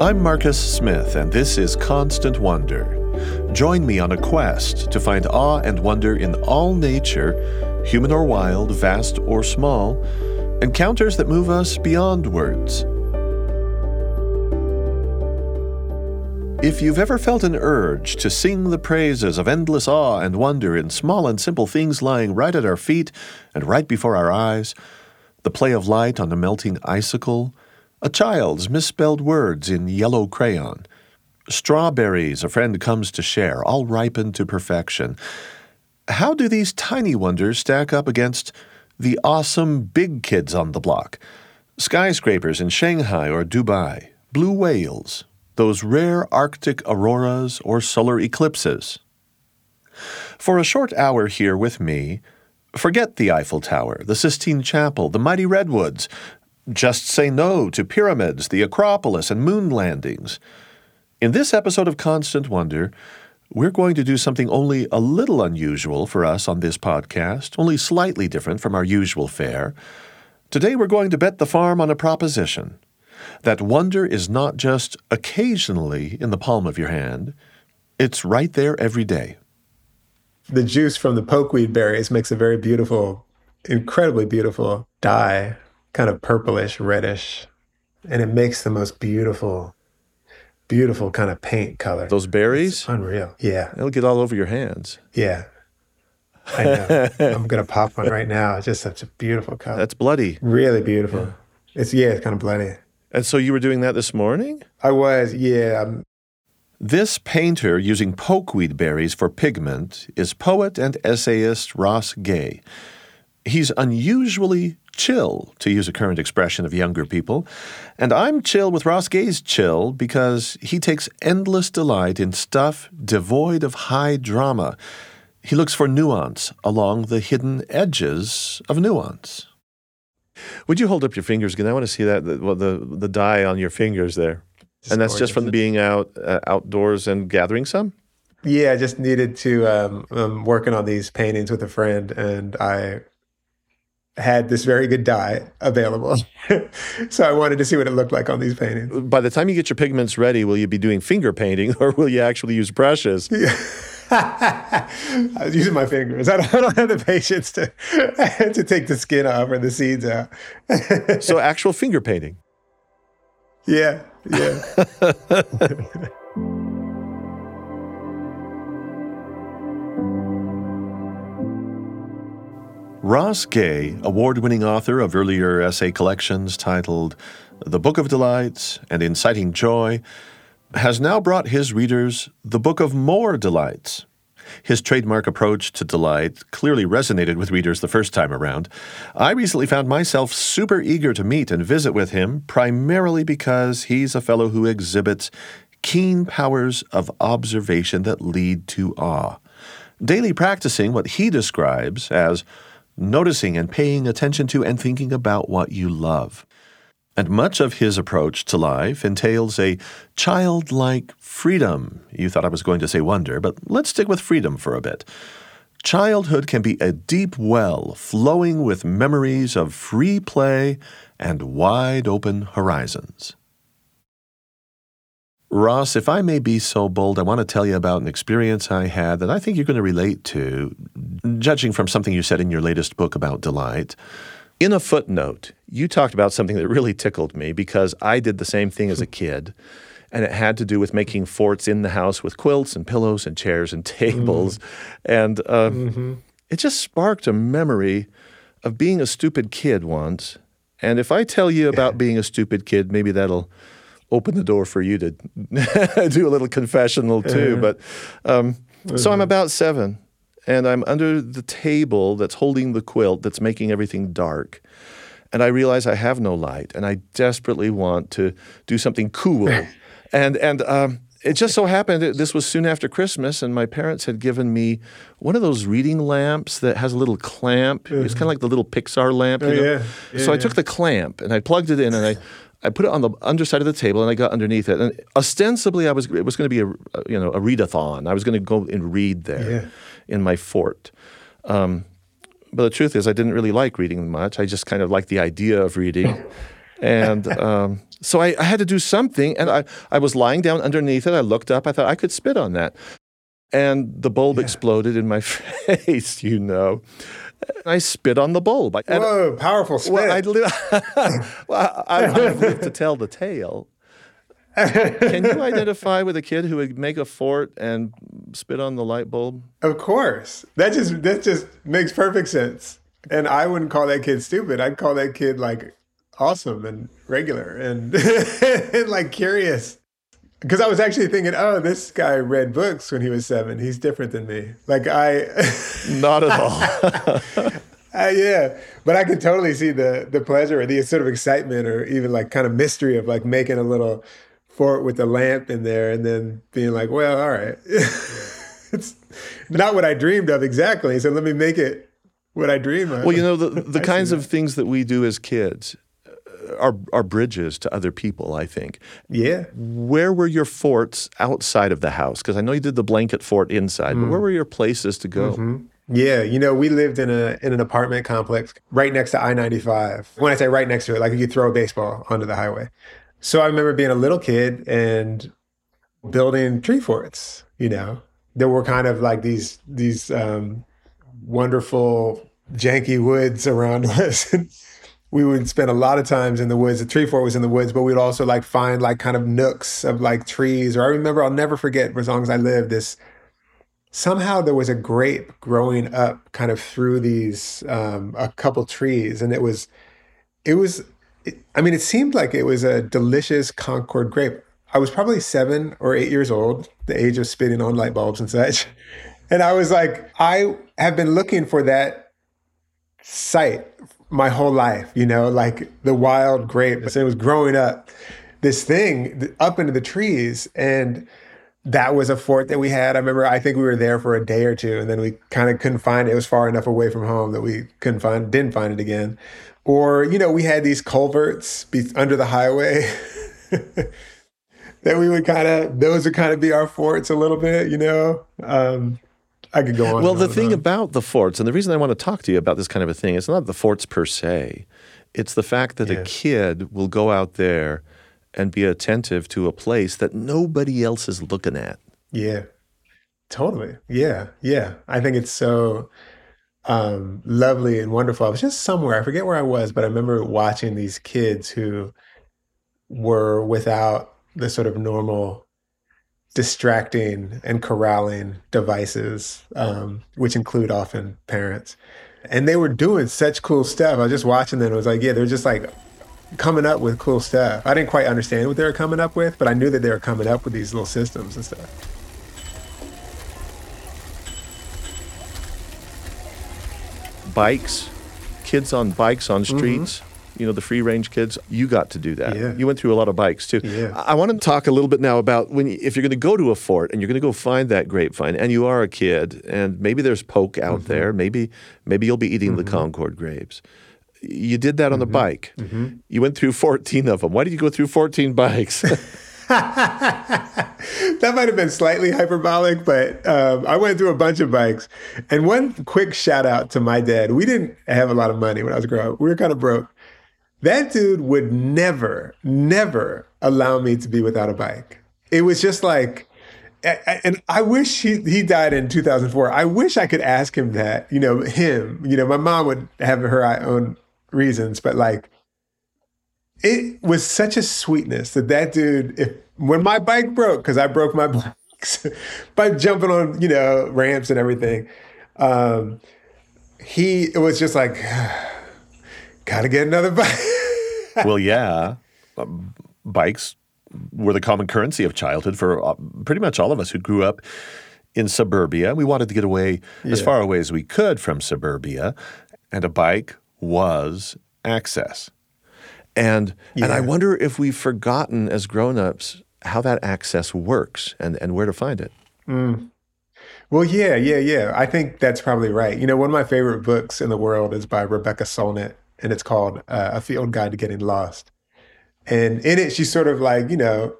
I'm Marcus Smith, and this is Constant Wonder. Join me on a quest to find awe and wonder in all nature, human or wild, vast or small, encounters that move us beyond words. If you've ever felt an urge to sing the praises of endless awe and wonder in small and simple things lying right at our feet and right before our eyes, the play of light on a melting icicle, a child's misspelled words in yellow crayon, strawberries a friend comes to share, all ripened to perfection, how do these tiny wonders stack up against the awesome big kids on the block? Skyscrapers in Shanghai or Dubai, blue whales, those rare Arctic auroras or solar eclipses. For a short hour here with me, forget the Eiffel Tower, the Sistine Chapel, the mighty redwoods. Just say no to pyramids, the Acropolis, and moon landings. In this episode of Constant Wonder, we're going to do something only a little unusual for us on this podcast, only slightly different from our usual fare. Today, we're going to bet the farm on a proposition that wonder is not just occasionally in the palm of your hand, it's right there every day. The juice from the pokeweed berries makes a very beautiful, incredibly beautiful dye, kind of purplish, reddish, and it makes the most beautiful, beautiful kind of paint color. Those berries? It's unreal. Yeah. It'll get all over your hands. Yeah. I know. I'm going to pop one right now. It's just such a beautiful color. That's bloody. Really beautiful. Yeah. It's, yeah, it's kind of bloody. And so you were doing that this morning? I was, yeah. Um, this painter using pokeweed berries for pigment is poet and essayist Ross Gay. He's unusually chill, to use a current expression of younger people, and I'm chill with Ross Gay's chill because he takes endless delight in stuff devoid of high drama. He looks for nuance along the hidden edges of nuance. Would you hold up your fingers again? I want to see that the the, the dye on your fingers there. It's and that's gorgeous. just from being out uh, outdoors and gathering some. Yeah, I just needed to. Um, I'm working on these paintings with a friend, and I had this very good dye available. so I wanted to see what it looked like on these paintings. By the time you get your pigments ready, will you be doing finger painting or will you actually use brushes? Yeah. I was using my fingers. I don't, I don't have the patience to to take the skin off or the seeds out. so actual finger painting. Yeah, yeah. Ross Gay, award winning author of earlier essay collections titled The Book of Delights and Inciting Joy, has now brought his readers the book of more delights. His trademark approach to delight clearly resonated with readers the first time around. I recently found myself super eager to meet and visit with him, primarily because he's a fellow who exhibits keen powers of observation that lead to awe. Daily practicing what he describes as noticing and paying attention to and thinking about what you love. And much of his approach to life entails a childlike freedom. You thought I was going to say wonder, but let's stick with freedom for a bit. Childhood can be a deep well flowing with memories of free play and wide open horizons. Ross, if I may be so bold, I want to tell you about an experience I had that I think you're going to relate to, judging from something you said in your latest book about delight. In a footnote, you talked about something that really tickled me because I did the same thing as a kid. And it had to do with making forts in the house with quilts and pillows and chairs and tables. Mm. And uh, mm-hmm. it just sparked a memory of being a stupid kid once. And if I tell you about being a stupid kid, maybe that'll open the door for you to do a little confessional too. But um, mm-hmm. so I'm mm-hmm. about seven and I'm under the table that's holding the quilt that's making everything dark. And I realize I have no light, and I desperately want to do something cool. and and um, it just so happened that this was soon after Christmas, and my parents had given me one of those reading lamps that has a little clamp. It's kind of like the little Pixar lamp. You oh, know? yeah. Yeah, so I took the clamp and I plugged it in, and I. I put it on the underside of the table and I got underneath it. And ostensibly, I was it was going to be a you know a readathon. I was going to go and read there. Yeah in my fort. Um, but the truth is, I didn't really like reading much. I just kind of liked the idea of reading. And um, so I, I, had to do something. And I, I was lying down underneath it. I looked up. I thought I could spit on that. And the bulb yeah. exploded in my face, you know. I spit on the bulb. And, Whoa, powerful spit. Well, I, li- well, I, I've lived to tell the tale. Can you identify with a kid who would make a fort and spit on the light bulb? Of course. That just that just makes perfect sense. And I wouldn't call that kid stupid. I'd call that kid like awesome and regular and, and like curious. Because I was actually thinking, oh, this guy read books when he was seven. He's different than me. Like I, not at all. uh, yeah, but I can totally see the the pleasure or the sort of excitement or even like kind of mystery of like making a little fort with a lamp in there and then being like, well, all right, it's not what I dreamed of exactly. So let me make it what I dream of. Well, you know, the the kinds of things that we do as kids are are bridges to other people. I think. Yeah. Where were your forts outside of the house? Because I know you did the blanket fort inside, mm. but where mm. were your places to go? Mm-hmm. Yeah, you know, we lived in a in an apartment complex right next to I ninety five. When I say right next to it, like you throw a baseball onto the highway. So I remember being a little kid and building tree forts. You know, there were kind of like these these um, wonderful janky woods around us we would spend a lot of times in the woods. The tree fort was in the woods, but we'd also like find like kind of nooks of like trees. Or I remember, I'll never forget for as long as I live this. Somehow there was a grape growing up kind of through these um, a couple trees, and it was, it was, it, I mean, it seemed like it was a delicious Concord grape. I was probably seven or eight years old, the age of spitting on light bulbs and such, and I was like, I have been looking for that sight my whole life, you know, like the wild grape. So it was growing up, this thing up into the trees. And that was a fort that we had. I remember, I think we were there for a day or two, and then we kind of couldn't find it. It was far enough away from home that we couldn't find, didn't find it again. Or, you know, we had these culverts under the highway. that we would kind of those would kind of be our forts a little bit, you know. Um, I could go on. Well, the thing on. about the forts, and the reason I want to talk to you about this kind of a thing, it's not the forts per se. It's the fact that yeah. a kid will go out there and be attentive to a place that nobody else is looking at. Yeah, totally. Yeah, yeah. I think it's so um, lovely and wonderful. I was just somewhere, I forget where I was, but I remember watching these kids who were without the sort of normal distracting and corralling devices, um, which include often parents. And they were doing such cool stuff. I was just watching them. It was like, yeah, they're just like coming up with cool stuff. I didn't quite understand what they were coming up with, but I knew that they were coming up with these little systems and stuff. Bikes, kids on bikes on mm-hmm. streets. Mm-hmm you know, the free range kids, you got to do that. Yeah. You went through a lot of bikes too. Yeah. I, want to talk a little bit now about when if you're going to go to a fort and you're going to go find that grapevine and you are a kid and maybe there's poke out mm-hmm. there, maybe maybe you'll be eating mm-hmm. the Concord grapes. You did that on the mm-hmm. bike. Mm-hmm. You went through 14 of them. Why did you go through 14 bikes? that might have been slightly hyperbolic, but um, I went through a bunch of bikes. And one quick shout out to my dad. We didn't have a lot of money when I was growing up. We were kind of broke. That dude would never, never allow me to be without a bike. It was just like, and I wish he, he died in 2004. I wish I could ask him that, you know, him, you know, my mom would have her own reasons, but like, it was such a sweetness that that dude, if when my bike broke, because I broke my bikes by jumping on, you know, ramps and everything, um, he, it was just like, gotta get another bike. well, yeah. Um, bikes were the common currency of childhood for uh, pretty much all of us who grew up in suburbia. We wanted to get away yeah. as far away as we could from suburbia, and a bike was access. And yeah. and I wonder if we've forgotten as grown-ups how that access works and, and where to find it. Mm. Well, yeah, yeah, yeah. I think that's probably right. You know, one of my favorite books in the world is by Rebecca Solnit, and it's called uh, A Field Guide to Getting Lost. And in it, she sort of like, you know,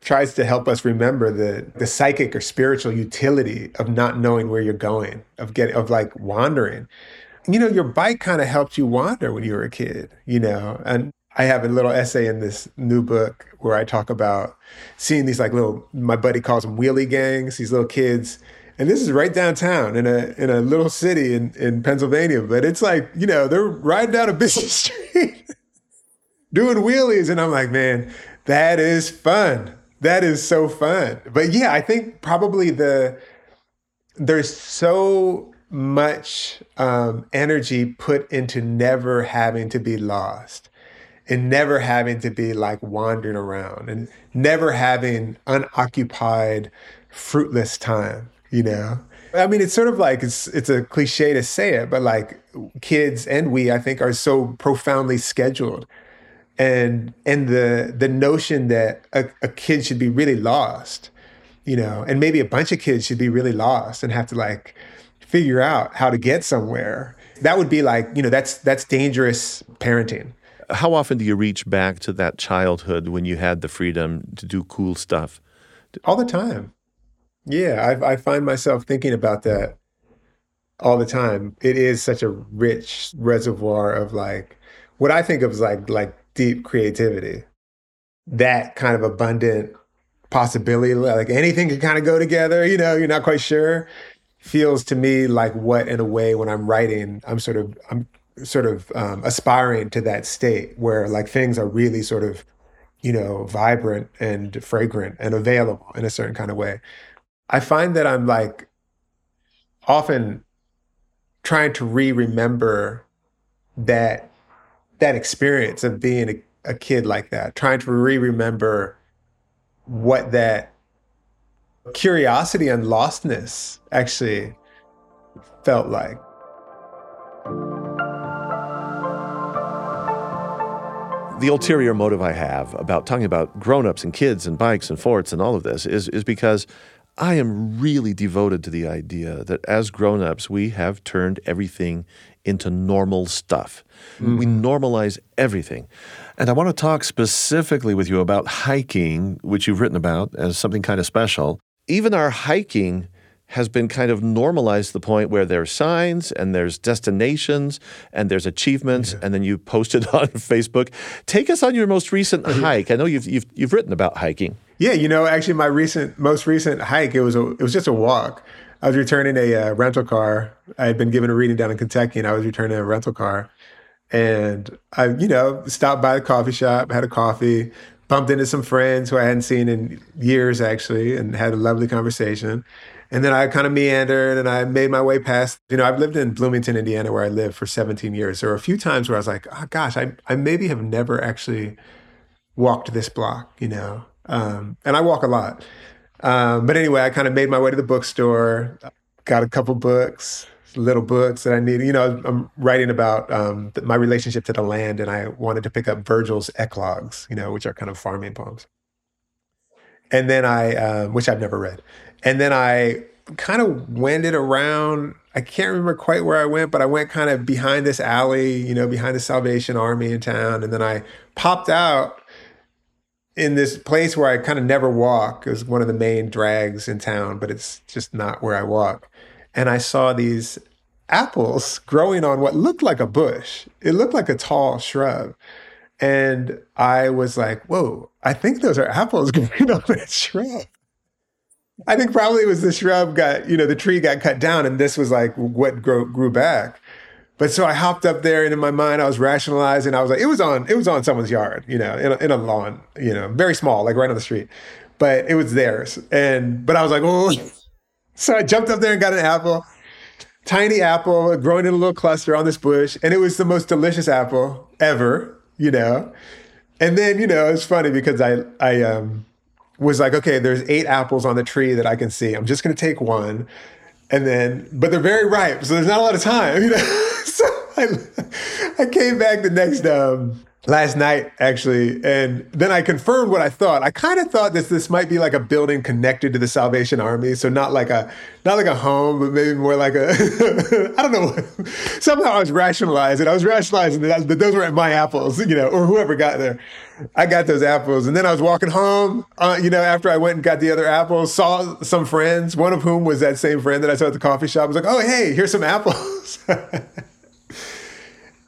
tries to help us remember the the psychic or spiritual utility of not knowing where you're going, of getting of like wandering. You know, your bike kind of helped you wander when you were a kid, you know, and I have a little essay in this new book where I talk about seeing these like little my buddy calls them wheelie gangs, these little kids. And this is right downtown in a in a little city in, in Pennsylvania. But it's like, you know, they're riding down a busy street doing wheelies. And I'm like, man, that is fun. That is so fun. But yeah, I think probably the there's so much um, energy put into never having to be lost and never having to be like wandering around and never having unoccupied, fruitless time, you know? I mean, it's sort of like it's it's a cliche to say it, but like kids and we, I think, are so profoundly scheduled. And and the the notion that a, a kid should be really lost you know and maybe a bunch of kids should be really lost and have to like figure out how to get somewhere. That would be like you know that's that's dangerous parenting. How often do you reach back to that childhood when you had the freedom to do cool stuff? All the time yeah I, I find myself thinking about that all the time it is such a rich reservoir of like what i think of as like like deep creativity. That kind of abundant possibility, like anything can kind of go together, you know, you're not quite sure, feels to me like what, in a way, when I'm writing, I'm sort of, I'm sort of um, aspiring to that state where like things are really sort of, you know, vibrant and fragrant and available in a certain kind of way. I find that I'm like often trying to re remember that that experience of being a, a kid like that, trying to re-remember what that curiosity and lostness actually felt like. The ulterior motive I have about talking about grown-ups and kids and bikes and forts and all of this is is because I am really devoted to the idea that as grown-ups we have turned everything into normal stuff. Mm-hmm. We normalize everything. And I want to talk specifically with you about hiking, which you've written about as something kind of special. Even our hiking has been kind of normalized to the point where there's signs and there's destinations and there's achievements, yeah. and then you post it on Facebook. Take us on your most recent hike. I know you've, you've, you've written about hiking. Yeah, you know, actually, my recent, most recent hike, it was a, it was just a walk. I was returning a uh, rental car. I had been given a reading down in Kentucky, and I was returning a rental car. And I, you know, stopped by the coffee shop, had a coffee, bumped into some friends who I hadn't seen in years, actually, and had a lovely conversation. And then I kind of meandered and I made my way past, you know, I've lived in Bloomington, Indiana, where I lived for 17 years. There were a few times where I was like, oh gosh, I, I maybe have never actually walked this block, you know. Um, and I walk a lot. Um, but anyway, I kind of made my way to the bookstore, got a couple books, little books that I needed. You know, I'm writing about um, my relationship to the land, and I wanted to pick up Virgil's Eclogues, you know, which are kind of farming poems. And then I, uh, which I've never read, and then I kind of wended around. I can't remember quite where I went, but I went kind of behind this alley, you know, behind the Salvation Army in town, and then I popped out in this place where I kind of never walk. It was one of the main drags in town, but it's just not where I walk. And I saw these apples growing on what looked like a bush. It looked like a tall shrub. And I was like, whoa, I think those are apples growing on that shrub. I think probably it was the shrub got, you know, the tree got cut down and this was like what grew, grew back. But so I hopped up there, and in my mind, I was rationalizing. I was like, it was on, it was on someone's yard, you know, in a, in a lawn, you know, very small, like right on the street, but it was theirs. And but I was like, oh, so I jumped up there and got an apple, tiny apple, growing in a little cluster on this bush, and it was the most delicious apple ever, you know. And then you know, it's funny because I I um was like, okay, there's eight apples on the tree that I can see. I'm just gonna take one and then but they're very ripe so there's not a lot of time you know? So I, I came back the next um last night actually and then i confirmed what i thought. I kind of thought that this might be like a building connected to the salvation army so not like a not like a home but maybe more like a i don't know somehow i was rationalizing i was rationalizing that, that those weren't my apples you know or whoever got there. I got those apples and then i was walking home uh, you know after i went and got the other apples saw some friends one of whom was that same friend that i saw at the coffee shop I was like oh hey here's some apples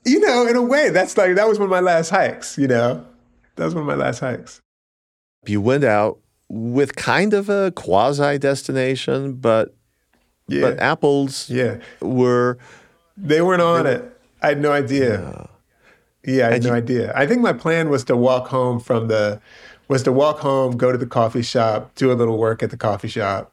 You know, in a way, that's like that was one of my last hikes. You know, that was one of my last hikes. You went out with kind of a quasi destination, but yeah. but apples yeah. were they weren't on they it. I had no idea. Yeah, yeah I had no you, idea. I think my plan was to walk home from the was to walk home, go to the coffee shop, do a little work at the coffee shop.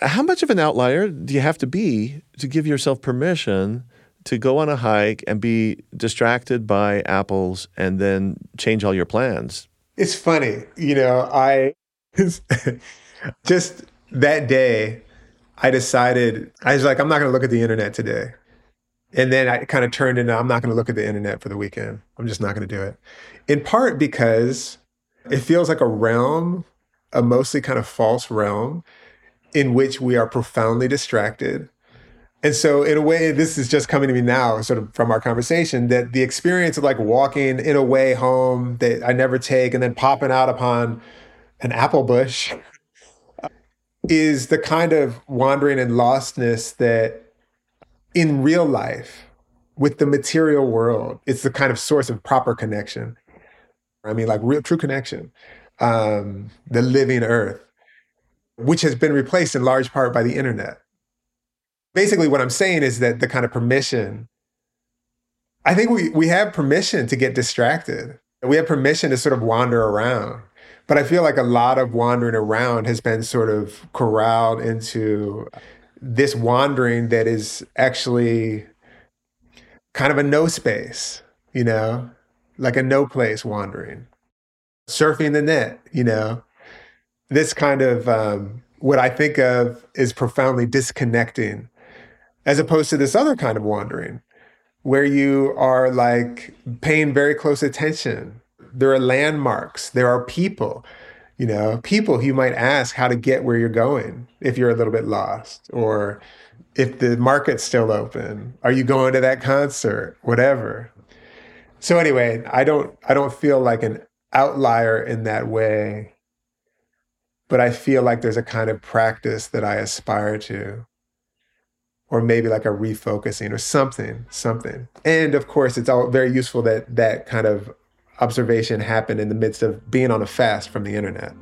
How much of an outlier do you have to be to give yourself permission to go on a hike and be distracted by apples and then change all your plans? It's funny, you know, I just that day I decided I was like I'm not going to look at the internet today. And then I kind of turned into I'm not going to look at the internet for the weekend. I'm just not going to do it. In part because it feels like a realm, a mostly kind of false realm in which we are profoundly distracted. And so, in a way, this is just coming to me now, sort of from our conversation, that the experience of like walking in a way home that I never take and then popping out upon an apple bush is the kind of wandering and lostness that in real life with the material world, it's the kind of source of proper connection. I mean, like real true connection, um, the living earth, which has been replaced in large part by the internet. Basically, what I'm saying is that the kind of permission, I think we, we have permission to get distracted. We have permission to sort of wander around. But I feel like a lot of wandering around has been sort of corralled into this wandering that is actually kind of a no space, you know? like a no place wandering, surfing the net, you know. This kind of um, what I think of is profoundly disconnecting, as opposed to this other kind of wandering, where you are like paying very close attention. There are landmarks, there are people, you know, people who might ask how to get where you're going if you're a little bit lost, or if the market's still open. Are you going to that concert? Whatever. So anyway, I don't I don't feel like an outlier in that way. But I feel like there's a kind of practice that I aspire to. Or maybe like a refocusing or something, something. And of course, it's all very useful that that kind of observation happened in the midst of being on a fast from the internet.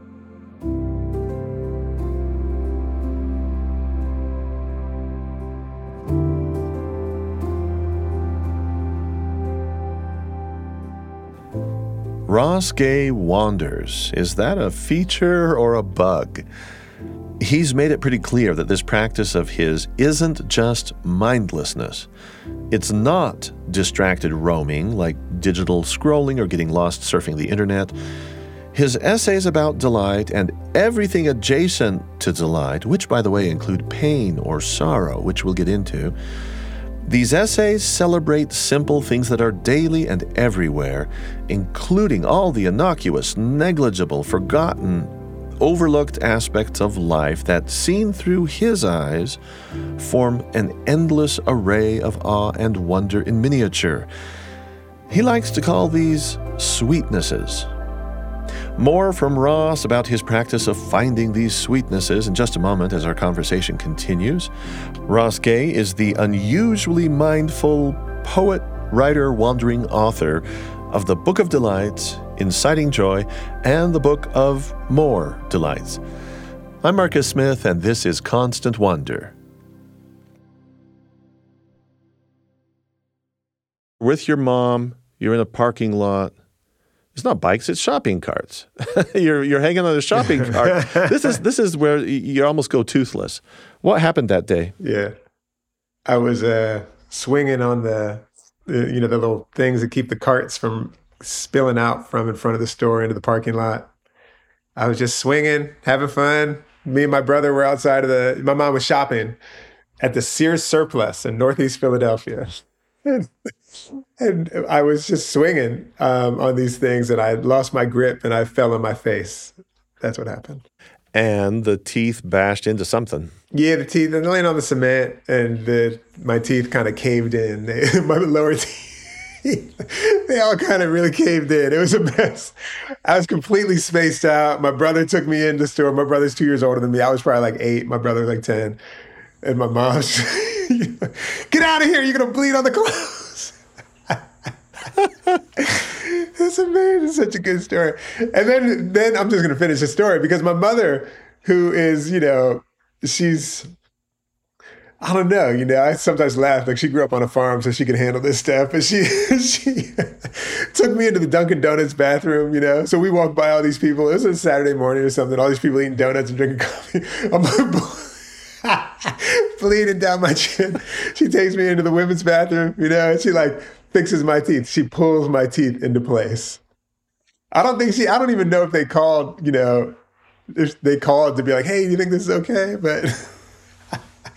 Ross Gay wanders. Is that a feature or a bug? He's made it pretty clear that this practice of his isn't just mindlessness. It's not distracted roaming like digital scrolling or getting lost surfing the internet. His essays about delight and everything adjacent to delight, which by the way include pain or sorrow, which we'll get into, these essays celebrate simple things that are daily and everywhere, including all the innocuous, negligible, forgotten, overlooked aspects of life that, seen through his eyes, form an endless array of awe and wonder in miniature. He likes to call these sweetnesses. More from Ross about his practice of finding these sweetnesses in just a moment as our conversation continues. Ross Gay is the unusually mindful poet, writer, wandering author of the Book of Delights, Inciting Joy, and the Book of More Delights. I'm Marcus Smith, and this is Constant Wonder. With your mom, you're in a parking lot it's not bikes; it's shopping carts. you're you're hanging on a shopping cart. this is this is where you almost go toothless. What happened that day? Yeah, I was uh, swinging on the, the you know the little things that keep the carts from spilling out from in front of the store into the parking lot. I was just swinging, having fun. Me and my brother were outside of the. My mom was shopping at the Sears Surplus in Northeast Philadelphia. and I was just swinging um, on these things, and I lost my grip, and I fell on my face. That's what happened. And the teeth bashed into something. Yeah, the teeth. And laying on the cement, and the my teeth kind of caved in. They, my lower teeth. they all kind of really caved in. It was a mess. I was completely spaced out. My brother took me in the store. My brother's two years older than me. I was probably like eight. My brother's like 10. And my mom's, get out of here. You're going to bleed on the clothes. That's amazing. It's such a good story. And then, then I'm just going to finish the story because my mother, who is, you know, she's I don't know. You know, I sometimes laugh. Like she grew up on a farm, so she could handle this stuff. And she she took me into the Dunkin' Donuts bathroom. You know, so we walked by all these people. It was a Saturday morning or something. All these people eating donuts and drinking coffee. I'm bleeding down my chin. She takes me into the women's bathroom. You know, and she like fixes my teeth. She pulls my teeth into place. I don't think she. I don't even know if they called. You know, if they called to be like, "Hey, do you think this is okay?" But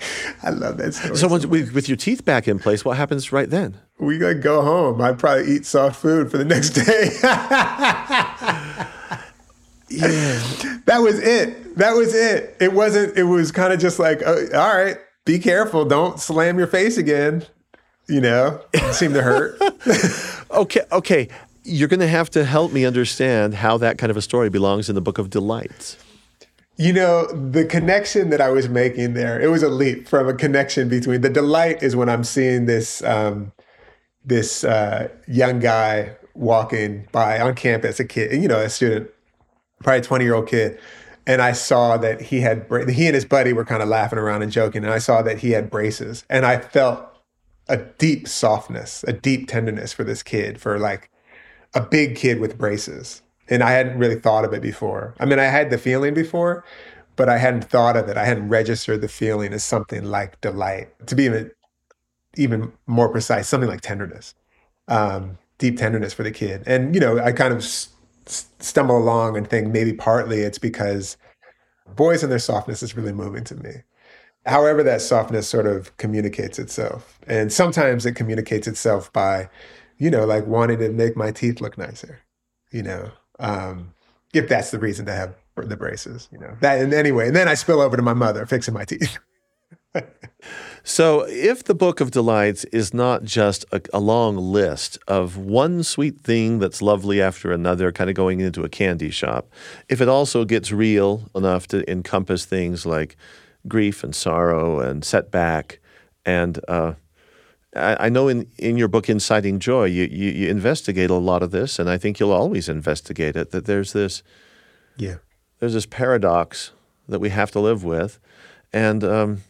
I love that story. So, so with, with, your teeth back in place, what happens right then? We gotta go home. I'd probably eat soft food for the next day. yeah, that was it. That was it. It wasn't. It was kind of just like, oh, all right, be careful. Don't slam your face again. You know, it seemed to hurt. okay, okay. You're going to have to help me understand how that kind of a story belongs in the Book of Delights. You know, the connection that I was making there, it was a leap from a connection between the delight is when I'm seeing this um, this uh, young guy walking by on campus, a kid, you know, a student, probably a 20 year old kid. And I saw that he had, he and his buddy were kind of laughing around and joking. And I saw that he had braces. And I felt a deep softness, a deep tenderness for this kid, for like a big kid with braces and I hadn't really thought of it before. I mean, I had the feeling before, but I hadn't thought of it. I hadn't registered the feeling as something like delight. To be even even more precise, something like tenderness, um, deep tenderness for the kid. And you know, I kind of s- stumble along and think maybe partly it's because boys and their softness is really moving to me. However, that softness sort of communicates itself, and sometimes it communicates itself by, you know, like wanting to make my teeth look nicer, you know, um, if that's the reason to have the braces, you know. That and anyway, and then I spill over to my mother fixing my teeth. so, if the Book of Delights is not just a, a, long list of one sweet thing that's lovely after another, kind of going into a candy shop, if it also gets real enough to encompass things like grief and sorrow and setback and uh, I, know in, in your book, Inciting Joy, you, you, you, investigate a lot of this, and I think you'll always investigate it. That there's this, yeah, there's this paradox that we have to live with, and um,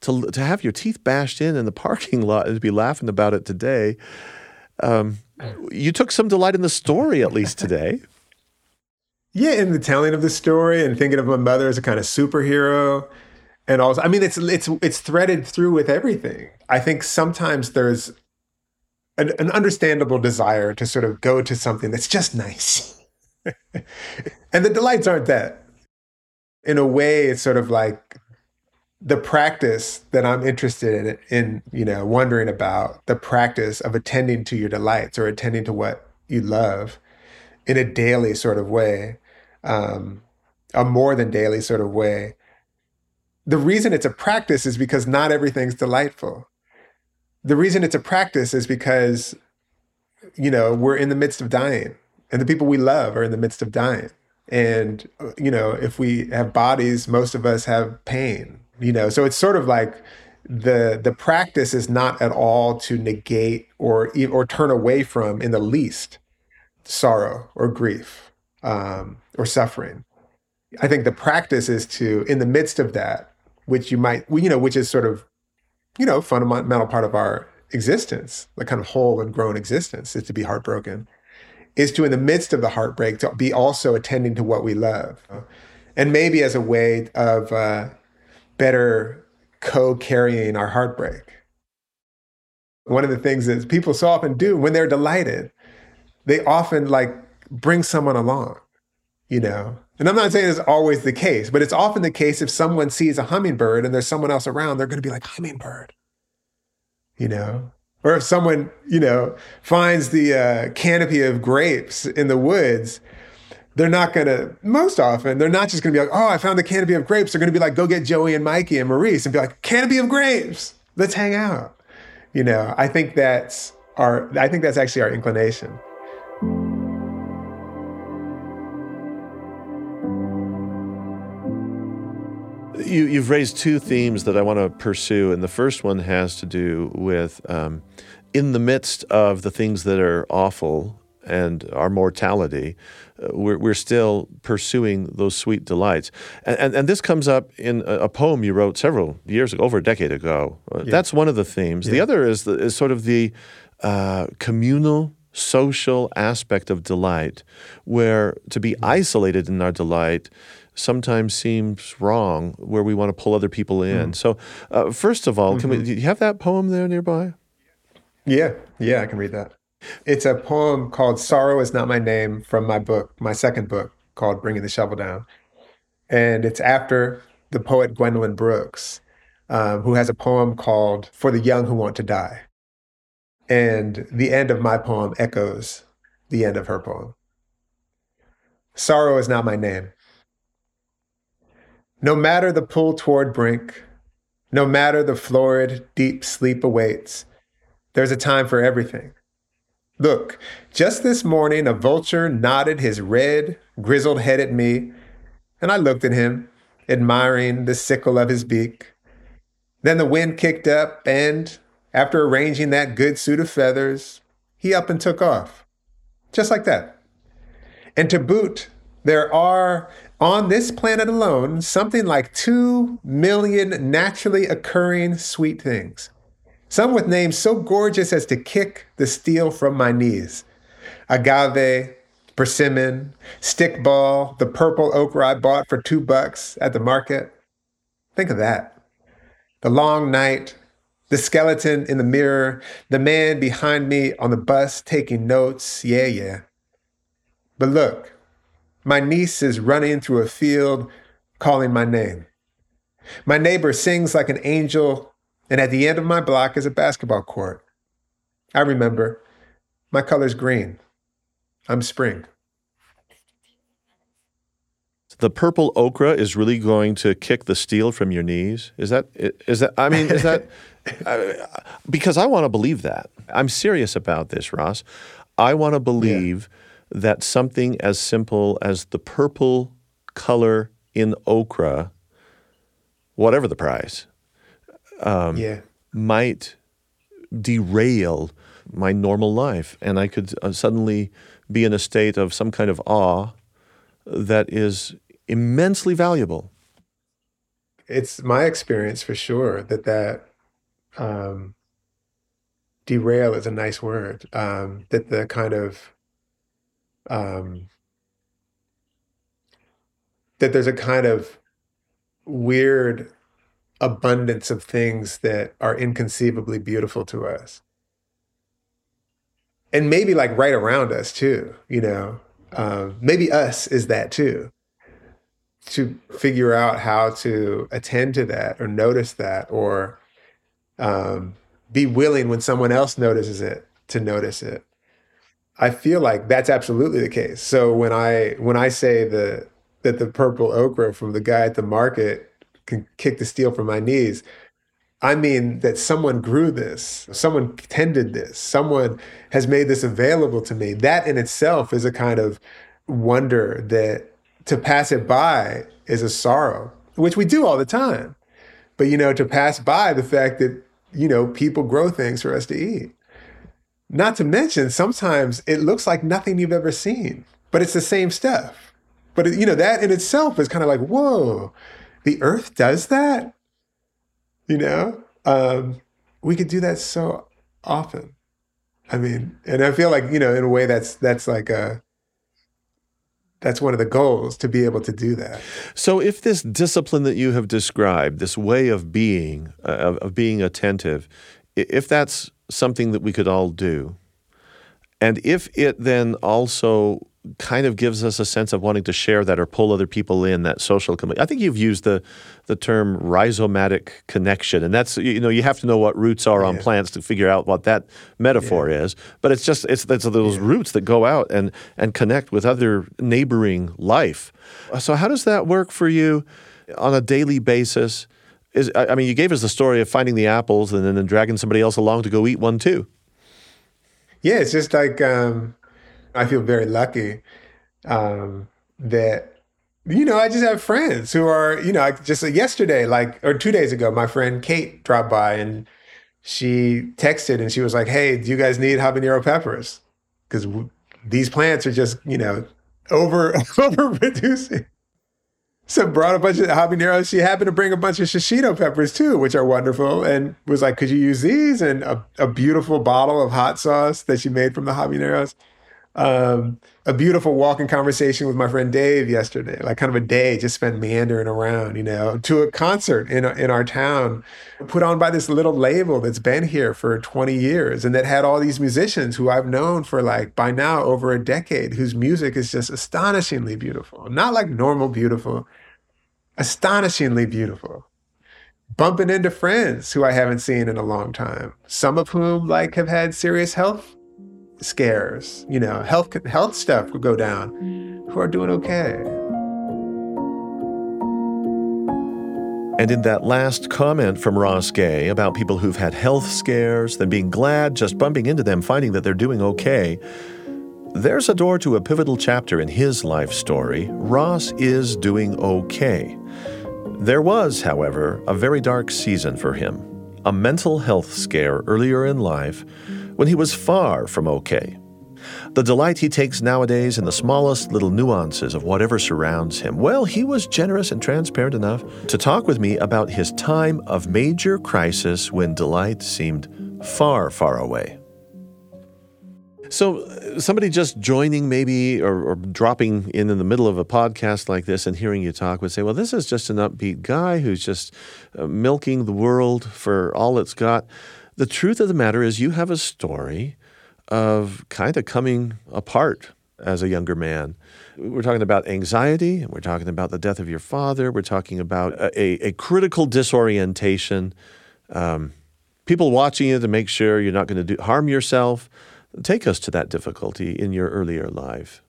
to to have your teeth bashed in in the parking lot and to be laughing about it today. Um, you took some delight in the story, at least today. yeah, in the telling of the story and thinking of my mother as a kind of superhero and also i mean it's it's it's threaded through with everything. I think sometimes there's an, an understandable desire to sort of go to something that's just nice. And the delights aren't that. In a way it's sort of like the practice that i'm interested in in you know wondering about the practice of attending to your delights or attending to what you love in a daily sort of way um, a more than daily sort of way the reason it's a practice is because not everything's delightful. The reason it's a practice is because, you know, we're in the midst of dying and the people we love are in the midst of dying. And, you know, if we have bodies, most of us have pain, you know, so it's sort of like the the practice is not at all to negate or or turn away from in the least sorrow or grief um, or suffering. I think the practice is to, in the midst of that, which you might, you know, which is sort of, you know, fundamental part of our existence, the kind of whole and grown existence is to be heartbroken, is to, in the midst of the heartbreak, to be also attending to what we love. And maybe as a way of uh, better co carrying our heartbreak. One of the things that people so often do when they're delighted, they often like bring someone along, you know, and I'm not saying it's always the case, but it's often the case if someone sees a hummingbird and there's someone else around, they're going to be like, hummingbird, you know? Or if someone, you know, finds the uh, canopy of grapes in the woods, they're not going to, most often, they're not just going to be like, oh, I found the canopy of grapes. They're going to be like, go get Joey and Mikey and Maurice and be like, canopy of grapes, let's hang out. You know, I think that's our, I think that's actually our inclination. You, you've raised two themes that I want to pursue, and the first one has to do with um, in the midst of the things that are awful and our mortality, uh, we're, we're still pursuing those sweet delights. And, and, and this comes up in a, a, poem you wrote several years ago, over a decade ago. Uh, yeah. That's one of the themes. Yeah. The other is, the, is sort of the uh, communal social aspect of delight, where to be isolated in our delight sometimes seems wrong, where we want to pull other people in. Mm. So, uh, first of all, mm-hmm. can we, do you have that poem there nearby? Yeah, yeah, I can read that. It's a poem called Sorrow is Not My Name from my book, my second book called Bringing the Shovel Down. And it's after the poet Gwendolyn Brooks, um, who has a poem called For the Young Who Want to Die. And the end of my poem echoes the end of her poem. Sorrow is not my name. No matter the pull toward brink, no matter the florid, deep sleep awaits, there's a time for everything. Look, just this morning, a vulture nodded his red, grizzled head at me, and I looked at him, admiring the sickle of his beak. Then the wind kicked up, and after arranging that good suit of feathers, he up and took off. Just like that. And to boot, there are on this planet alone something like 2 million naturally occurring sweet things. Some with names so gorgeous as to kick the steel from my knees. Agave, persimmon, stickball, the purple okra I bought for two bucks at the market. Think of that. The long night, the skeleton in the mirror, the man behind me on the bus taking notes. Yeah, yeah. But look, my niece is running through a field calling my name. My neighbor sings like an angel and at the end of my block is a basketball court. I remember my color's green. I'm spring. The purple okra is really going to kick the steel from your knees. Is that is that I mean is that because I want to believe that. I'm serious about this, Ross. I want to believe yeah. That something as simple as the purple color in okra, whatever the price, um, yeah. might derail my normal life. And I could uh, suddenly be in a state of some kind of awe that is immensely valuable. It's my experience for sure that that um, derail is a nice word. Um, that the kind of um, that there's a kind of weird abundance of things that are inconceivably beautiful to us. And maybe like right around us too, you know. Um, maybe us is that too. To figure out how to attend to that or notice that or um, be willing when someone else notices it to notice it. I feel like that's absolutely the case. So when I when I say the that the purple okra from the guy at the market can kick the steel from my knees. I mean that someone grew this, someone tended this, someone has made this available to me. That in itself is a kind of wonder that to pass it by is a sorrow, which we do all the time. But you know, to pass by the fact that, you know, people grow things for us to eat. Not to mention, sometimes it looks like nothing you've ever seen, but it's the same stuff. But you know, that in itself is kind of like, whoa, the earth does that? You know? Um, we could do that so often. I mean and i feel like you know in a way that's that's like a that's one of the goals to be able to do that. So if this discipline that you have described this way of being uh, of, of being attentive if that's something that we could all do and if it then also kind of gives us a sense of wanting to share that or pull other people in that social community. I think you've used the the term rhizomatic connection, and that's you know you have to know what roots are yeah. on plants to figure out what that metaphor yeah. is. But it's just it's, it's those yeah. roots that go out and and connect with other neighboring life. So how does that work for you on a daily basis? Is I mean, you gave us the story of finding the apples and then dragging somebody else along to go eat one too. Yeah, it's just like. Um I feel very lucky um, that you know I just have friends who are you know just yesterday like or two days ago my friend Kate dropped by and she texted and she was like hey do you guys need habanero peppers because these plants are just, you know, over overproducing. So brought a bunch of habaneros. She happened to bring a bunch of shishito peppers too, which are wonderful, and was like, "Could you use these?" And a, a beautiful bottle of hot sauce that she made from the habaneros. Um, a beautiful walking conversation with my friend Dave yesterday, like kind of a day just spent meandering around, you know, to a concert in, in our town put on by this little label that's been here for 20 years and that had all these musicians who I've known for like by now over a decade, whose music is just astonishingly beautiful. Not like normal beautiful, astonishingly beautiful. Bumping into friends who I haven't seen in a long time, some of whom like have had serious health scares, you know, health health stuff will go down, who are doing okay. And in that last comment from Ross Gay about people who've had health scares, then being glad just bumping into them, finding that they're doing okay, there's a door to a pivotal chapter in his life story. Ross is doing okay. There was, however, a very dark season for him a mental health scare earlier in life when he was far from okay. The delight he takes nowadays in the smallest little nuances of whatever surrounds him. Well, he was generous and transparent enough to talk with me about his time of major crisis when delight seemed far, far away. So, somebody just joining maybe or, or, dropping in in the middle of a podcast like this and hearing you talk would say, well, this is just an upbeat guy who's just uh, milking the world for all it's got. The truth of the matter is, you have a story of kind of coming apart as a younger man. We're talking about anxiety, and we're talking about the death of your father. We're talking about a, a critical disorientation. Um, people watching you to make sure you're not going to harm yourself. Take us to that difficulty in your earlier life.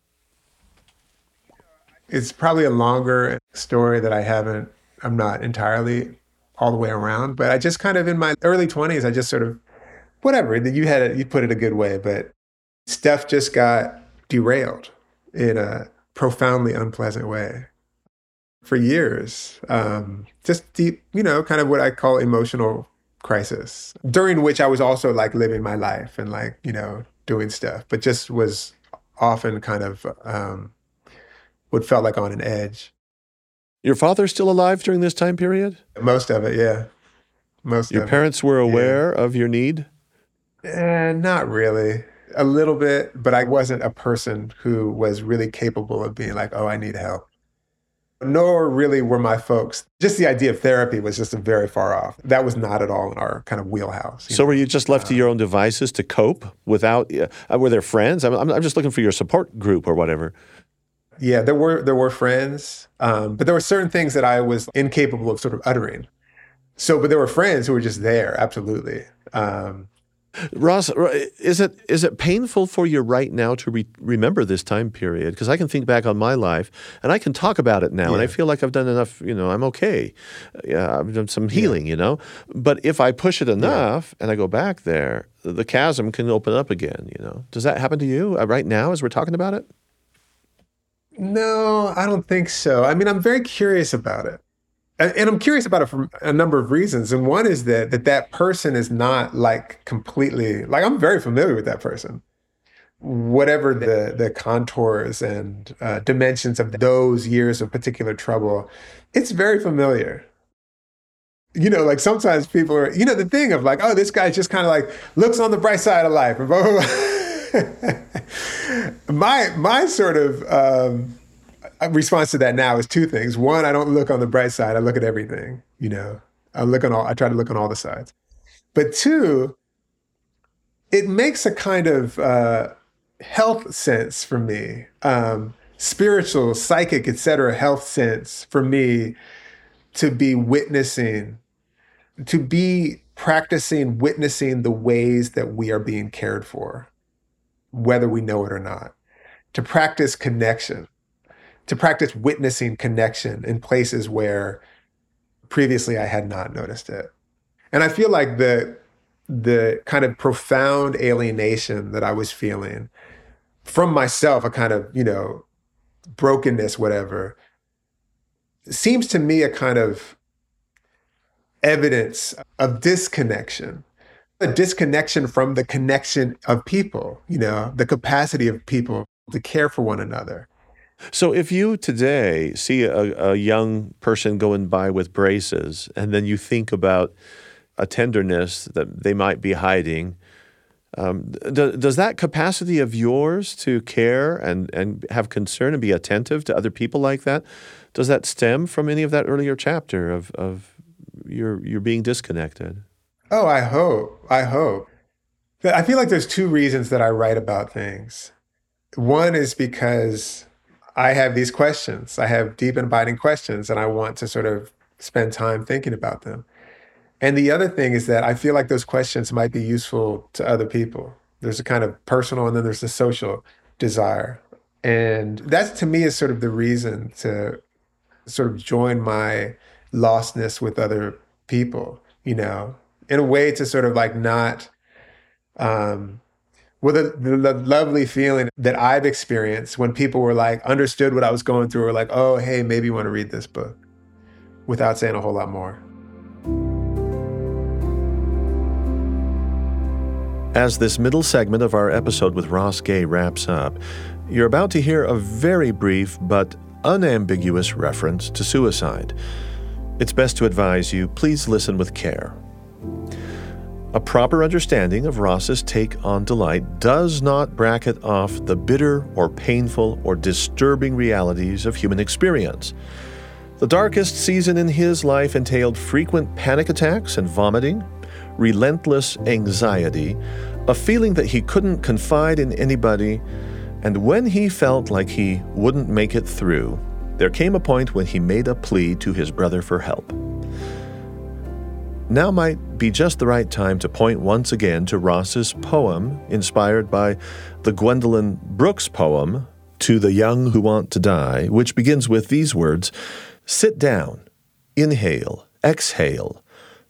It's probably a longer story that I haven't, I'm not entirely all the way around. But I just kind of in my early 20s, I just sort of, whatever, you had it, you put it a good way, but stuff just got derailed in a profoundly unpleasant way for years. Um, just deep, you know, kind of what I call emotional crisis, during which I was also like living my life and like, you know, doing stuff, but just was often kind of um, what felt like on an edge. Your father still alive during this time period? Most of it, yeah. Most your parents were aware yeah. of your need? Eh, not really. A little bit, but I wasn't a person who was really capable of being like, oh, I need help. Nor really were my folks. Just the idea of therapy was just very far off. That was not at all in our kind of wheelhouse. So know? were you just left um, to your own devices to cope without, uh, were there friends? I'm, I'm just looking for your support group or whatever. Yeah, there were there were friends, um, but there were certain things that I was incapable of sort of uttering. So, but there were friends who were just there, absolutely. Um, Ross, is it is it painful for you right now to re- remember this time period? Because I can think back on my life and I can talk about it now, yeah. and I feel like I've done enough. You know, I'm okay. Yeah, I've done some healing. Yeah. You know, but if I push it enough and I go back there, the chasm can open up again. You know, does that happen to you uh, right now as we're talking about it? No, I don't think so. I mean, I'm very curious about it. And I'm curious about it for a number of reasons. And one is that that, that person is not like completely like I'm very familiar with that person. Whatever the the contours and uh, dimensions of those years of particular trouble, it's very familiar you know, like sometimes people are, you know, the thing of like, oh, this guy just kind of like looks on the bright side of life and blah, blah, blah. my my sort of um, response to that now is two things. One, I don't look on the bright side. I look at everything. You know, I look on all. I try to look on all the sides. But two, it makes a kind of uh, health sense for me, um, spiritual, psychic, etc. Health sense for me to be witnessing, to be practicing witnessing the ways that we are being cared for whether we know it or not, to practice connection, to practice witnessing connection in places where previously I had not noticed it. And I feel like the the kind of profound alienation that I was feeling from myself, a kind of, you know, brokenness, whatever, seems to me a kind of evidence of disconnection a disconnection from the connection of people, you know, the capacity of people to care for one another. So if you today see a, a young person going by with braces and then you think about a tenderness that they might be hiding, um, do, does that capacity of yours to care and, and have concern and be attentive to other people like that, does that stem from any of that earlier chapter of, of your, your being disconnected? Oh, I hope. I hope. I feel like there's two reasons that I write about things. One is because I have these questions. I have deep and abiding questions, and I want to sort of spend time thinking about them. And the other thing is that I feel like those questions might be useful to other people. There's a kind of personal and then there's the social desire. And that to me is sort of the reason to sort of join my lostness with other people, you know, in a way to sort of like not um well the, the, the, lovely feeling that i've experienced when people were like understood what i was going through or like oh hey maybe you want to read this book without saying a whole lot more As this middle segment of our episode with Ross Gay wraps up, you're about to hear a very brief but unambiguous reference to suicide. It's best to advise you please listen with care. A proper understanding of Ross's take on delight does not bracket off the bitter or painful or disturbing realities of human experience. The darkest season in his life entailed frequent panic attacks and vomiting, relentless anxiety, a feeling that he couldn't confide in anybody, and when he felt like he wouldn't make it through, there came a point when he made a plea to his brother for help. Now might be just the right time to point once again to Ross's poem, inspired by the Gwendolyn Brooks poem, To the Young Who Want to Die, which begins with these words Sit down, inhale, exhale,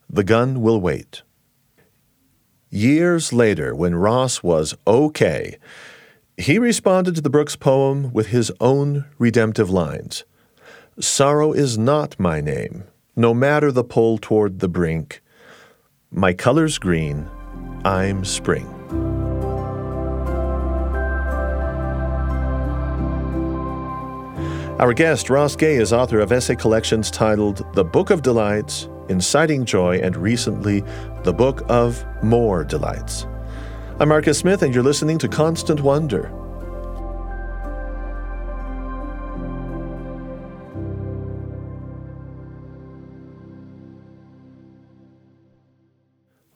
the gun will wait. Years later, when Ross was okay, he responded to the Brooks poem with his own redemptive lines Sorrow is not my name, no matter the pull toward the brink. My color's green, I'm spring. Our guest, Ross Gay, is author of essay collections titled The Book of Delights Inciting Joy, and recently, the book of More Delights. I'm Marcus Smith, and you're listening to Constant Wonder.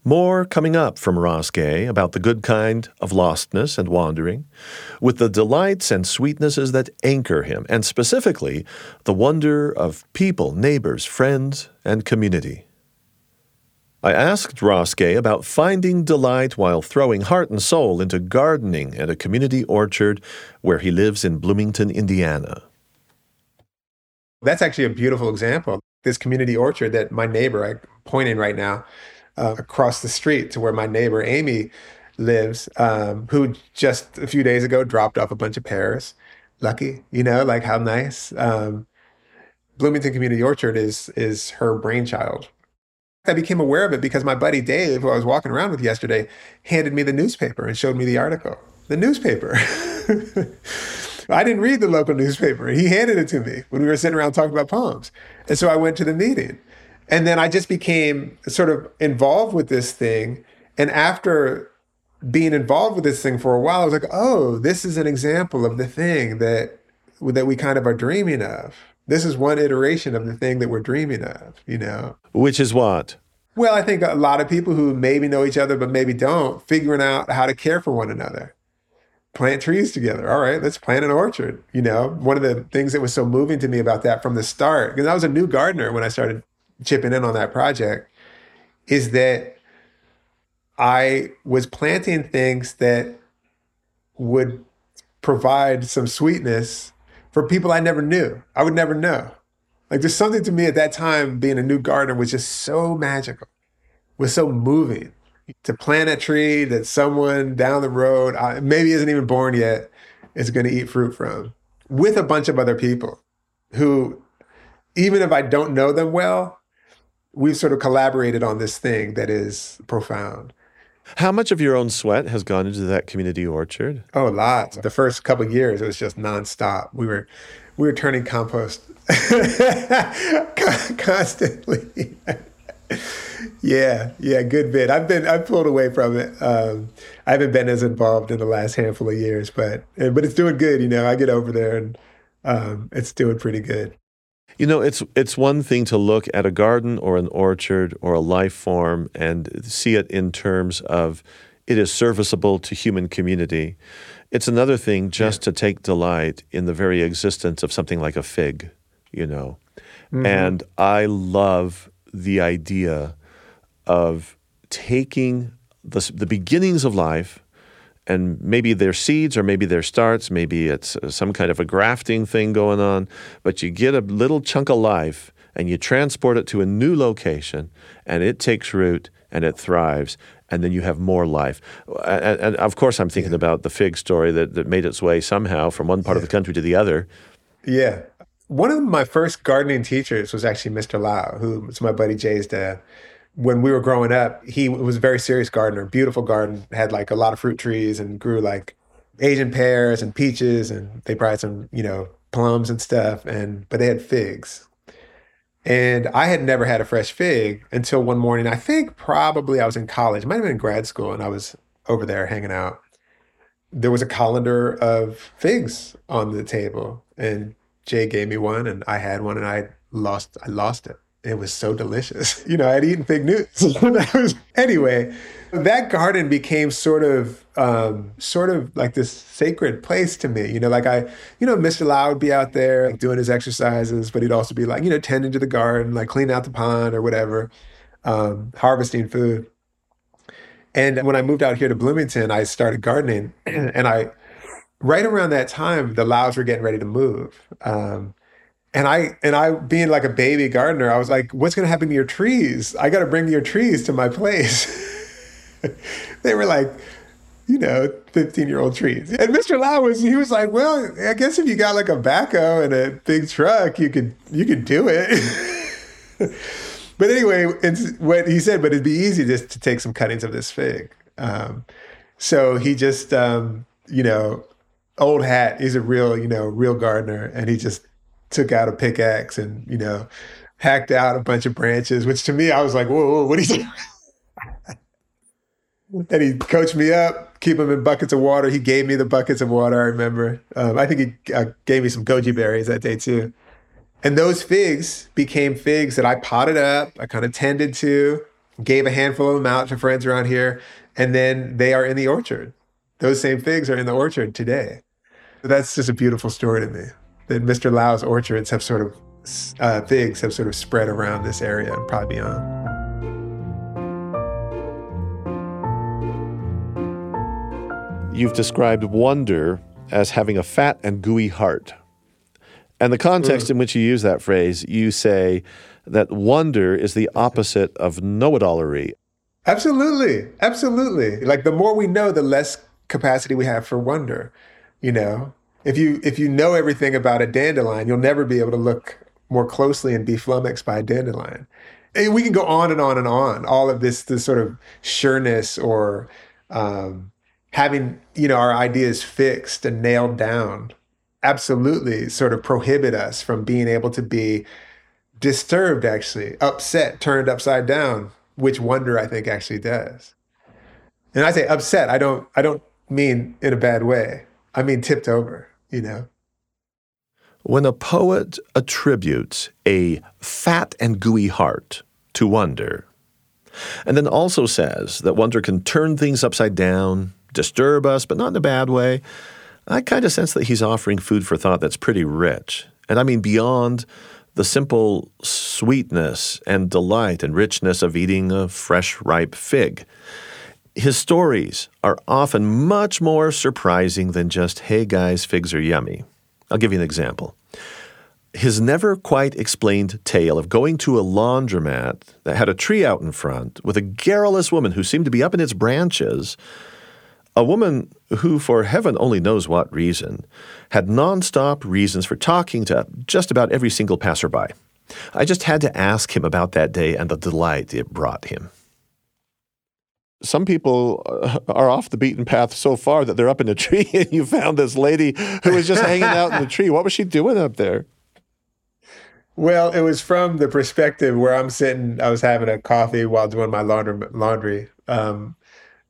More coming up from Gay about the good kind of lostness and wandering, with the delights and sweetnesses that anchor him, and specifically the wonder of people, neighbors, friends, and community. I asked Gay about finding delight while throwing heart and soul into gardening at a community orchard where he lives in Bloomington, Indiana. That's actually a beautiful example. This community orchard that my neighbor, I'm pointing right now, uh, across the street to where my neighbor Amy lives, um, who just a few days ago dropped off a bunch of pears. Lucky, you know, like how nice. Um, Bloomington Community Orchard is is her brainchild. I became aware of it because my buddy Dave, who I was walking around with yesterday, handed me the newspaper and showed me the article. The newspaper. I didn't read the local newspaper. He handed it to me when we were sitting around talking about poems. And so I went to the meeting. And then I just became sort of involved with this thing. And after being involved with this thing for a while, I was like, oh, this is an example of the thing that that we kind of are dreaming of. This is one iteration of the thing that we're dreaming of, you know. Which is what? Well, I think a lot of people who maybe know each other but maybe don't, figuring out how to care for one another. Plant trees together. All right, let's plant an orchard. You know, one of the things that was so moving to me about that from the start, because I was a new gardener when I started chipping in on that project is that I was planting things that would provide some sweetness for people I never knew. I would never know. Like there's something to me at that time being a new gardener was just so magical, was so moving. To plant a tree that someone down the road, uh, maybe isn't even born yet, is going to eat fruit from with a bunch of other people who, even if I don't know them well, we've sort of collaborated on this thing that is profound. How much of your own sweat has gone into that community orchard? Oh, lots. The first couple years, sweat has gone into that community Oh, lots. The first couple years, it was just nonstop. We were, we were turning compost constantly. yeah, yeah, good bit. I've been I've pulled away from it. Um, I haven't been as involved in the last handful of years, but but it's doing good. You know, I get over there and um, it's doing pretty good. You know, it's it's one thing to look at a garden or an orchard or a life form and see it in terms of it is serviceable to human community. It's another thing just yeah. to take delight in the very existence of something like a fig, you know. Mm-hmm. And I love the idea of taking the, the beginnings of life and maybe they're seeds or maybe they're starts, maybe it's uh, some kind of a grafting thing going on, but you get a little chunk of life and you transport it to a new location and it takes root and it thrives and then you have more life. And, and of course, I'm thinking yeah. about the fig story that, that made its way somehow from one part yeah. of the country to the other. Yeah. One of my first gardening teachers was actually Mr. Lau, who was my buddy Jay's dad. When we were growing up, he was a very serious gardener, beautiful garden, had like a lot of fruit trees and grew like Asian pears and peaches and they probably had some, you know, plums and stuff. And but they had figs. And I had never had a fresh fig until one morning. I think probably I was in college, might have been in grad school, and I was over there hanging out. There was a colander of figs on the table, and Jay gave me one and I had one and I lost I lost it. It was so delicious. You know, I'd eaten fig newts. anyway, that garden became sort of um, sort of like this sacred place to me. You know, like I, you know, Mr. Lau would be out there doing his exercises, but he'd also be like, you know, tending to the garden, like cleaning out the pond or whatever, um, harvesting food. And when I moved out here to Bloomington, I started gardening, and I right around that time, the Laus were getting ready to move. Um, and I and I being like a baby gardener, I was like, "What's going to happen to your trees? I got to bring your trees to my place." they were like, you know, fifteen year old trees. And Mr. Lau was he was like, "Well, I guess if you got like a backhoe and a big truck, you could you could do it." but anyway, it's what he said. But it'd be easy just to take some cuttings of this fig. Um, so he just um, you know old hat. He's a real, you know, real gardener, and he just took out a pickaxe and you know hacked out a bunch of branches. Which to me, I was like, whoa, whoa what are you doing? and he coached me up, keep them in buckets of water. He gave me the buckets of water. I remember. Um, I think he uh, gave me some goji berries that day too. And those figs became figs that I potted up. I kind of tended to, gave a handful of them out to friends around here, and then they are in the orchard. Those same figs are in the orchard today. That's just a beautiful story to me. That Mr. Lau's orchards have sort of uh, figs have sort of spread around this area and probably beyond. You've described wonder as having a fat and gooey heart. And the context mm. in which you use that phrase, you say that wonder is the opposite of know it allery. Absolutely. Absolutely. Like the more we know, the less capacity we have for wonder. You know, if you if you know everything about a dandelion, you'll never be able to look more closely and be flummoxed by a dandelion. And we can go on and on and on. All of this this sort of sureness or um, having you know our ideas fixed and nailed down absolutely sort of prohibit us from being able to be disturbed actually upset turned upside down which wonder i think actually does and i say upset i don't i don't mean in a bad way I mean, tipped over, you know. When a poet attributes a fat and gooey heart to wonder, and then also says that wonder can turn things upside down, disturb us, but not in a bad way, I kind of sense that he's offering food for thought that's pretty rich. And I mean, beyond the simple sweetness and delight and richness of eating a fresh, ripe fig. His stories are often much more surprising than just, hey guys, figs are yummy. I'll give you an example. His never quite explained tale of going to a laundromat that had a tree out in front with a garrulous woman who seemed to be up in its branches. A woman who, for heaven only knows what reason, had nonstop reasons for talking to just about every single passerby. I just had to ask him about that day and the delight it brought him. Some people uh, are off the beaten path so far that they're up in a tree and you found this lady who was just hanging out in the tree. What was she doing up there? Well, it was from the perspective where I'm sitting. I was having a coffee while doing my laundry, laundry, um,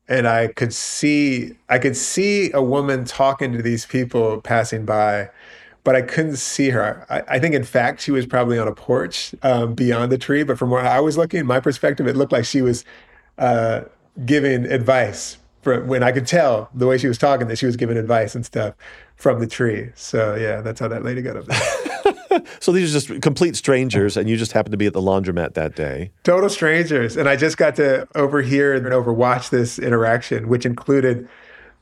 and I could see I could see a woman talking to these people passing by, but I couldn't see her. I, I think, in fact, she was probably on a porch um, beyond the tree. But from where I was looking, my perspective, it looked like she was uh, giving advice. For when I could tell the way she was talking that she was giving advice and stuff from the tree. So yeah, that's how that lady got up there. so these are just complete strangers, and you just happened to be at the laundromat that day. Total strangers. And I just got to overhear and overwatch this interaction, which included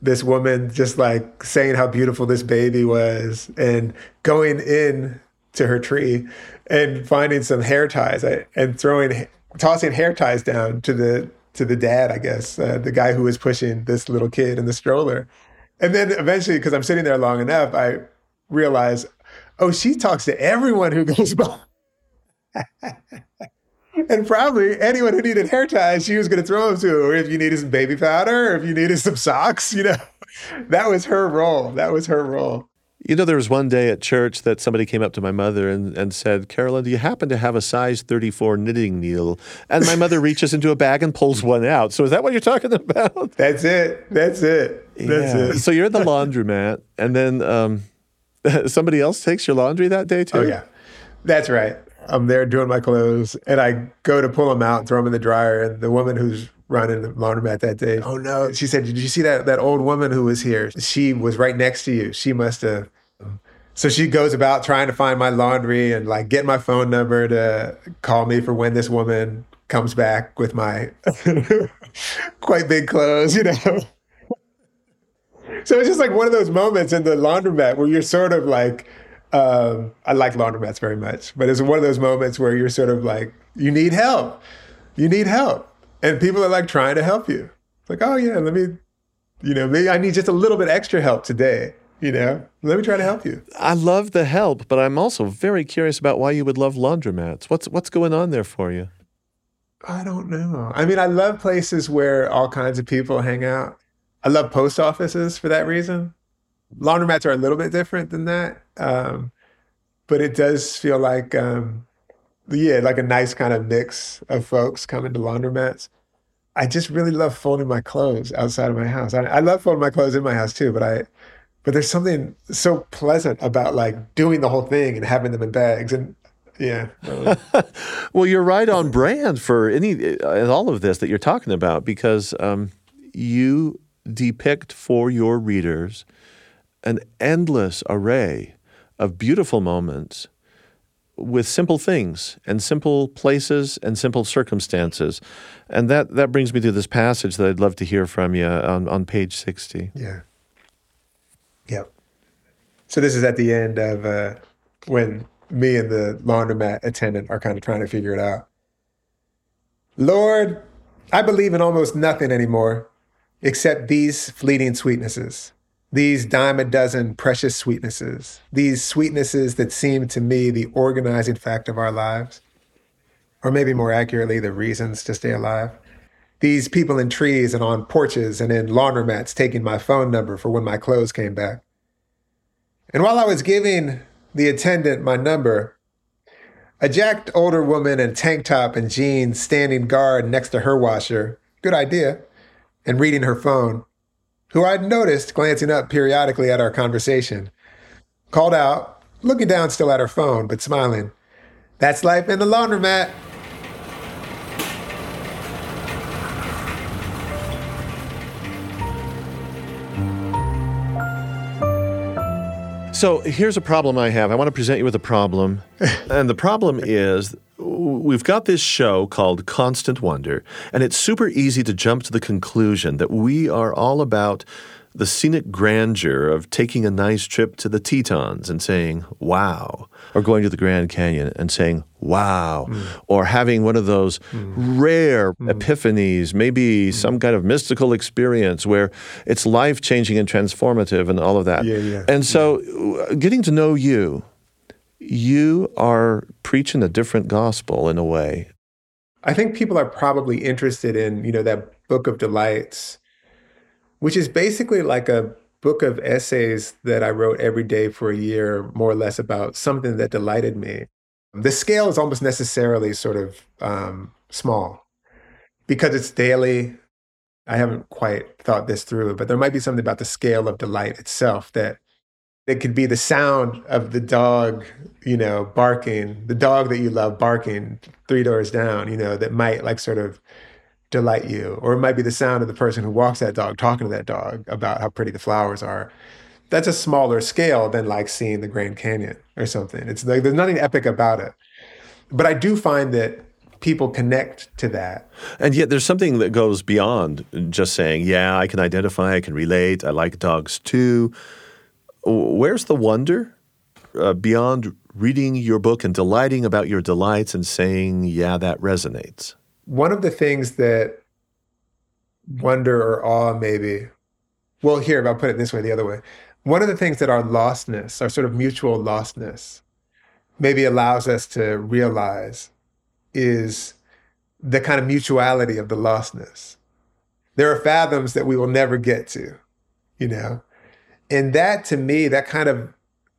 this woman just like saying how beautiful this baby was and going in to her tree and finding some hair ties and throwing tossing hair ties down to the to the dad i guess uh, the guy who was pushing this little kid in the stroller and then eventually because i'm sitting there long enough i realize oh, she talks to everyone who goes by. and probably anyone who needed hair ties, she was going to throw them to. Or if you needed some baby powder, or if you needed some socks, you know, that was her role. That was her role. You know, there was one day at church that somebody came up to my mother and, and said, Carolyn, do you happen to have a size 34 knitting needle? And my mother reaches into a bag and pulls one out. So is that what you're talking about? That's it. That's it. That's yeah. it. So you're at the laundromat, and then um, somebody else takes your laundry that day too? Oh yeah, that's right. I'm there doing my clothes, and I go to pull them out and throw them in the dryer. And the woman who's running the laundromat that day, oh no, she said, "Did you see that that old woman who was here? She was right next to you. She must have." So she goes about trying to find my laundry and like get my phone number to call me for when this woman comes back with my quite big clothes, you know so it's just like one of those moments in the laundromat where you're sort of like, um, I like laundromats very much, but it's one of those moments where you're sort of like, you need help, you need help, and people are like trying to help you. It's like, oh yeah, let me, you know, maybe I need just a little bit extra help today. You know, let me try to help you. I love the help, but I'm also very curious about why you would love laundromats. What's what's going on there for you? I don't know. I mean, I love places where all kinds of people hang out. I love post offices for that reason. Laundromats are a little bit different than that, um, but it does feel like, um, yeah, like a nice kind of mix of folks coming to laundromats. I just really love folding my clothes outside of my house. I, I love folding my clothes in my house too, but I, but there's something so pleasant about like doing the whole thing and having them in bags and yeah. well, you're right on brand for any uh, all of this that you're talking about because um, you depict for your readers an endless array of beautiful moments with simple things and simple places and simple circumstances. And that, that brings me to this passage that I'd love to hear from you on, on page 60. Yeah. Yep. So this is at the end of uh, when me and the laundromat attendant are kind of trying to figure it out. Lord, I believe in almost nothing anymore except these fleeting sweetnesses, these dime a dozen precious sweetnesses, these sweetnesses that seem to me the organizing fact of our lives, or maybe more accurately, the reasons to stay alive. These people in trees and on porches and in laundromats taking my phone number for when my clothes came back. And while I was giving the attendant my number, a jacked older woman in tank top and jeans standing guard next to her washer, good idea, and reading her phone, who I'd noticed glancing up periodically at our conversation, called out, looking down still at her phone, but smiling. That's life in the laundromat. So here's a problem I have. I want to present you with a problem. and the problem is we've got this show called Constant Wonder, and it's super easy to jump to the conclusion that we are all about the scenic grandeur of taking a nice trip to the Tetons and saying, wow, or going to the Grand Canyon and saying, wow, mm. or having one of those mm. rare mm. epiphanies, maybe mm. some kind of mystical experience where it's life changing and transformative and all of that. Yeah, yeah, and so yeah. getting to know you, you are preaching a different gospel in a way. I think people are probably interested in, you know, that Book of Delights, which is basically like a book of essays that I wrote every day for a year, more or less about something that delighted me. The scale is almost necessarily sort of um, small because it's daily. I haven't quite thought this through, but there might be something about the scale of delight itself that it could be the sound of the dog, you know, barking, the dog that you love barking three doors down, you know, that might like sort of delight you. Or it might be the sound of the person who walks that dog talking to that dog about how pretty the flowers are. That's a smaller scale than like seeing the Grand Canyon or something. It's like there's nothing epic about it. But I do find that people connect to that. And yet there's something that goes beyond just saying, yeah, I can identify, I can relate, I like dogs too. Where's the wonder uh, beyond reading your book and delighting about your delights and saying, yeah, that resonates? One of the things that wonder or awe, maybe, well, here, I'll put it this way, the other way. One of the things that our lostness, our sort of mutual lostness, maybe allows us to realize is the kind of mutuality of the lostness. There are fathoms that we will never get to, you know? And that to me, that kind of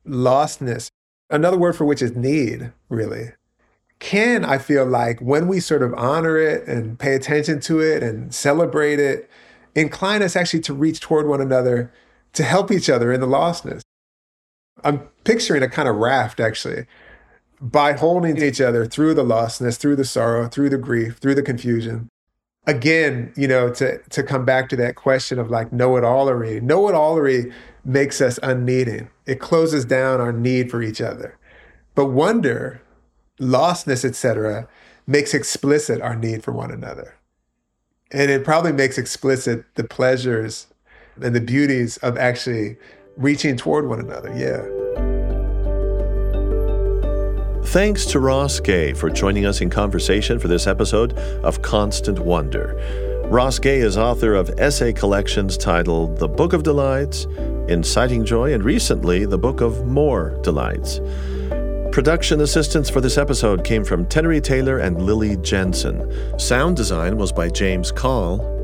lostness, another word for which is need, really, can, I feel like, when we sort of honor it and pay attention to it and celebrate it, incline us actually to reach toward one another to help each other in the lostness. I'm picturing a kind of raft, actually, by holding each other through the lostness, through the sorrow, through the grief, through the confusion. Again, you know, to to come back to that question of like know-it-allery. Know-it-allery makes us unneeding. It closes down our need for each other. But wonder, lostness, etc., makes explicit our need for one another. And it probably makes explicit the pleasures and the beauties of actually reaching toward one another. Yeah. Thanks to Ross Gay for joining us in conversation for this episode of Constant Wonder. Ross Gay is author of essay collections titled The Book of Delights, Inciting Joy, and recently the Book of More Delights. Production assistance for this episode came from Tenery Taylor and Lily Jensen. Sound design was by James Call.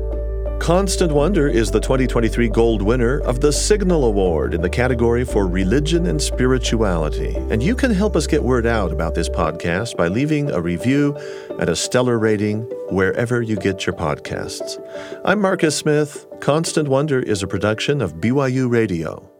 Constant Wonder is the 2023 gold winner of the Signal Award in the category for religion and spirituality. And you can help us get word out about this podcast by leaving a review and a stellar rating wherever you get your podcasts. I'm Marcus Smith. Constant Wonder is a production of BYU Radio.